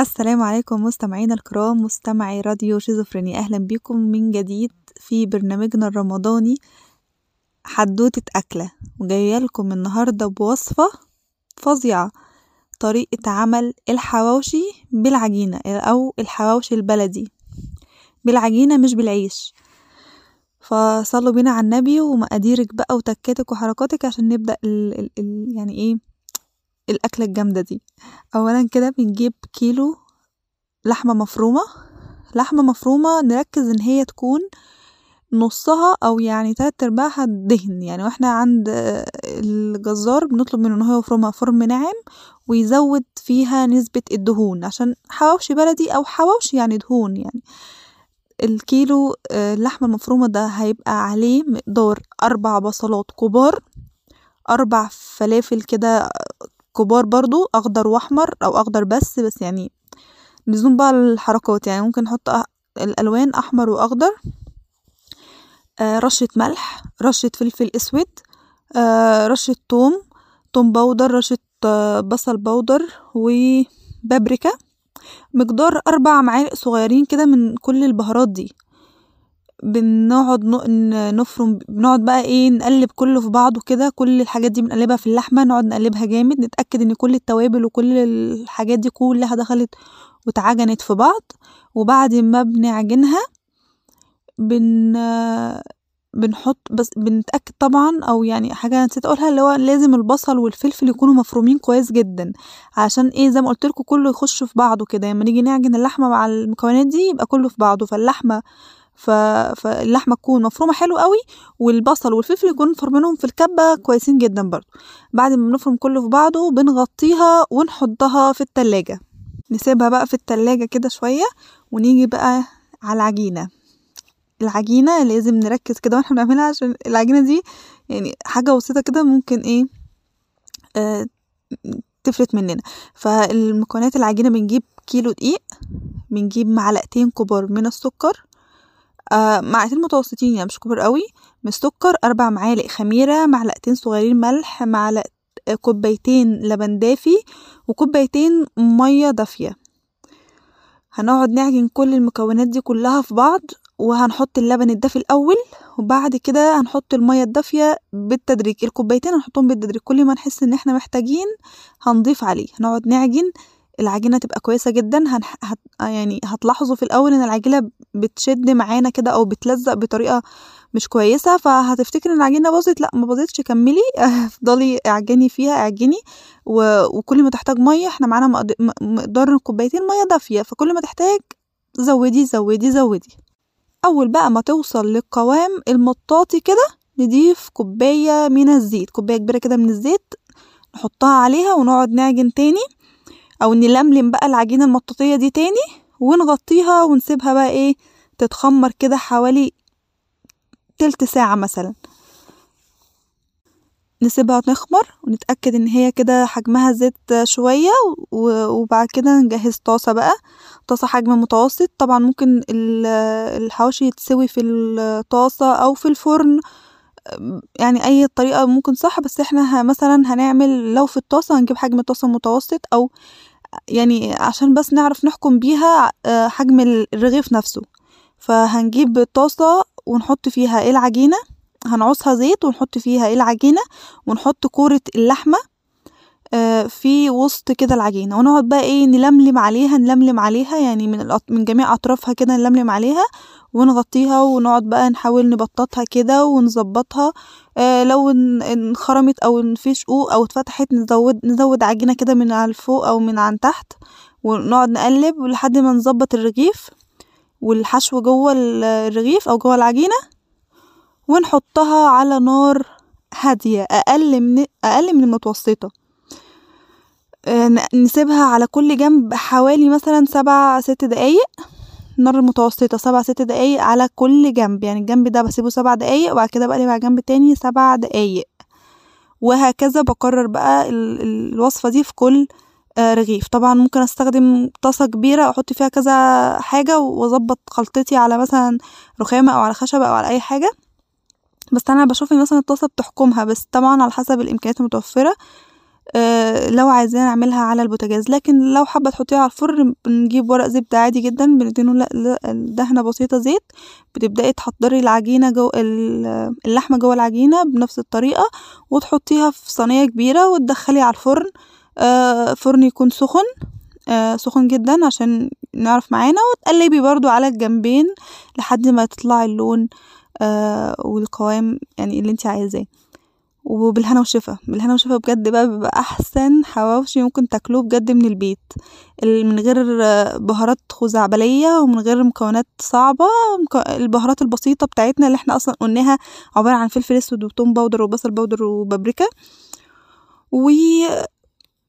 السلام عليكم مستمعينا الكرام مستمعي راديو شيزوفرينيا. أهلا بكم من جديد في برنامجنا الرمضاني حدوتة أكلة. وجاية لكم النهاردة بوصفة فظيعة طريقة عمل الحواوشي بالعجينة أو الحواوشي البلدي. بالعجينة مش بالعيش. فصلوا بينا على النبي ومقاديرك بقى وتكاتك وحركاتك عشان نبدأ ال ال ال يعني إيه الأكلة الجامدة دي. أولا كده بنجيب كيلو لحمة مفرومة. لحمة مفرومة نركز إن هي تكون نصها أو يعني تلات أرباعها دهن. يعني وإحنا عند الجزار بنطلب منه إن هو يفرمها فرم ناعم ويزود فيها نسبة الدهون عشان حواوشي بلدي أو حواوشي يعني دهون يعني. الكيلو اللحمة المفرومة ده هيبقى عليه مقدار أربع بصلات كبار أربع فلافل كده كبار برضو أخضر وأحمر أو أخضر بس بس يعني لزوم بقى الحركات. يعني ممكن نحط الألوان أحمر وأخضر آه رشة ملح رشة فلفل أسود آه رشة توم توم بودر رشة آه بصل بودر وبابريكا. مقدار أربع معالق صغيرين كده من كل البهارات دي. بنقعد نفرم بنقعد بقى إيه نقلب كله في بعضه كده كل الحاجات دي بنقلبها في اللحمة نقعد نقلبها جامد نتأكد ان كل التوابل وكل الحاجات دي كلها دخلت واتعجنت في بعض. وبعد ما بنعجنها بن بنحط بس بنتأكد طبعا أو يعني حاجة نسيت أقولها اللي هو لازم البصل والفلفل يكونوا مفرومين كويس جدا عشان إيه زي ما قلت لكم كله يخش في بعضه كده. لما نيجي نعجن اللحمة مع المكونات دي يبقى كله في بعضه. فاللحمة ف... فاللحمة تكون مفرومة حلو قوي والبصل والفلفل يكونوا فرمينهم في الكبة كويسين جدا برضو. بعد ما بنفرم كله في بعضه بنغطيها ونحطها في التلاجة. نسيبها بقى في التلاجة كده شوية ونيجي بقى على العجينة. العجينة لازم نركز كده وإحنا بنعملها عشان العجينة دي يعني حاجة بسيطة كده ممكن إيه آه تفلت مننا. فالمكونات العجينة بنجيب كيلو دقيق بنجيب معلقتين كبار من السكر آه معلقتين متوسطين يعني مش كبار قوي. من السكر أربع معالق خميرة معلقتين صغيرين ملح معلق كوبايتين لبن دافي وكوبايتين مية دافية. هنقعد نعجن كل المكونات دي كلها في بعض وهنحط اللبن الدافي الأول وبعد كده هنحط المية الدافية بالتدريج. الكوبايتين هنحطهم بالتدريج. كل ما نحس إن إحنا محتاجين هنضيف عليه. هنقعد نعجن العجينة تبقى كويسة جدا هن... هت... يعني هتلاحظوا في الأول إن العجينة بتشد معانا كده أو بتلزق بطريقة مش كويسة فهتفتكر إن العجينة باظت لأ ما باظتش كملي افضلي اعجني فيها اعجني و... وكل ما تحتاج مية إحنا معانا مقد... مقدار كوبايتين مية دافية فكل ما تحتاج زودي زودي زودي. أول بقى ما توصل للقوام المطاطي كده نضيف كوباية من الزيت كوباية كبيرة كده من الزيت نحطها عليها ونقعد نعجن تاني. أو نلملم بقى العجينة المطاطية دي تاني ونغطيها ونسيبها بقى إيه تتخمر كده حوالي تلت ساعة مثلا. نسيبها تخمر ونتأكد إن هي كده حجمها زيت شوية وبعد كده نجهز طاسة بقى. طاسة حجم متوسط. طبعا ممكن الحواوشي يتسوي في الطاسة أو في الفرن. يعني أي طريقة ممكن صح بس إحنا مثلا هنعمل لو في الطاسة هنجيب حجم طاسة متوسط أو يعني عشان بس نعرف نحكم بيها حجم الرغيف نفسه. فهنجيب طاسة ونحط فيها العجينة هنعوصها زيت ونحط فيها العجينة ونحط كورة اللحمة في وسط كده العجينة. ونقعد بقى إيه نلملم عليها نلملم عليها يعني من من جميع أطرافها كده نلملم عليها ونغطيها ونقعد بقى نحاول نبططها كده ونظبطها. آه لو انخرمت أو في شقوق أو اتفتحت نزود نزود عجينة كده من على الفوق أو من عن تحت ونقعد نقلب لحد ما نظبط الرغيف والحشو جوه الرغيف أو جوه العجينة ونحطها على نار هادية أقل من أقل من المتوسطة. آه نسيبها على كل جنب حوالي مثلا سبع ست دقايق. نار متوسطة سبع ست دقايق على كل جنب. يعني الجنب ده بسيبه سبع دقايق وبعد كده بقلب على الجنب التاني سبع دقايق. وهكذا بكرر بقى الوصفة دي في كل رغيف. طبعا ممكن أستخدم طاسة كبيرة أحط فيها كذا حاجة وأظبط خلطتي على مثلا رخامة أو على خشبة أو على أي حاجة. بس أنا بشوف إن مثلا الطاسة بتحكمها بس طبعا على حسب الإمكانيات المتوفرة. آه لو عايزين نعملها على البوتاجاز. لكن لو حابة تحطيها على الفرن بنجيب ورق زبدة عادي جدا بندهنه دهنة بسيطة زيت. بتبدأي تحضري العجينة جو اللحمة جوه العجينة بنفس الطريقة وتحطيها في صينية كبيرة وتدخلي على الفرن. آه فرن يكون سخن. آه سخن جدا عشان نعرف معانا وتقلبي برضو على الجنبين لحد ما تطلع اللون آه والقوام يعني اللي انت عايزاه. وبالهنا والشفا بالهنا والشفا بجد بقى بيبقى أحسن حواوشي ممكن تاكلوه بجد من البيت. من غير بهارات خزعبلية ومن غير مكونات صعبة. البهارات البسيطة بتاعتنا اللي إحنا أصلا قلناها عبارة عن فلفل أسود وتوم powder وبصل powder وبابريكا. و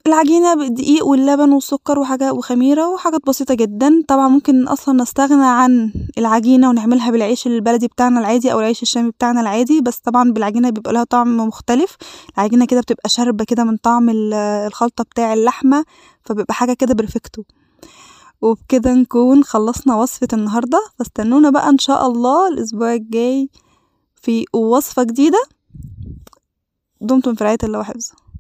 العجينة بالدقيق واللبن والسكر وحاجة وخميرة وحاجات بسيطة جدا. طبعا ممكن أصلا نستغنى عن العجينة ونعملها بالعيش البلدي بتاعنا العادي أو العيش الشامي بتاعنا العادي بس طبعا بالعجينة بيبقى لها طعم مختلف. العجينة كده بتبقى شاربة كده من طعم الخلطة بتاع اللحمة فبيبقى حاجة كده برفكتو وبكده نكون خلصنا وصفة النهاردة. فاستنونا بقى إن شاء الله الأسبوع الجاي في وصفة جديدة. دمتم في رعاية الله وحفظه.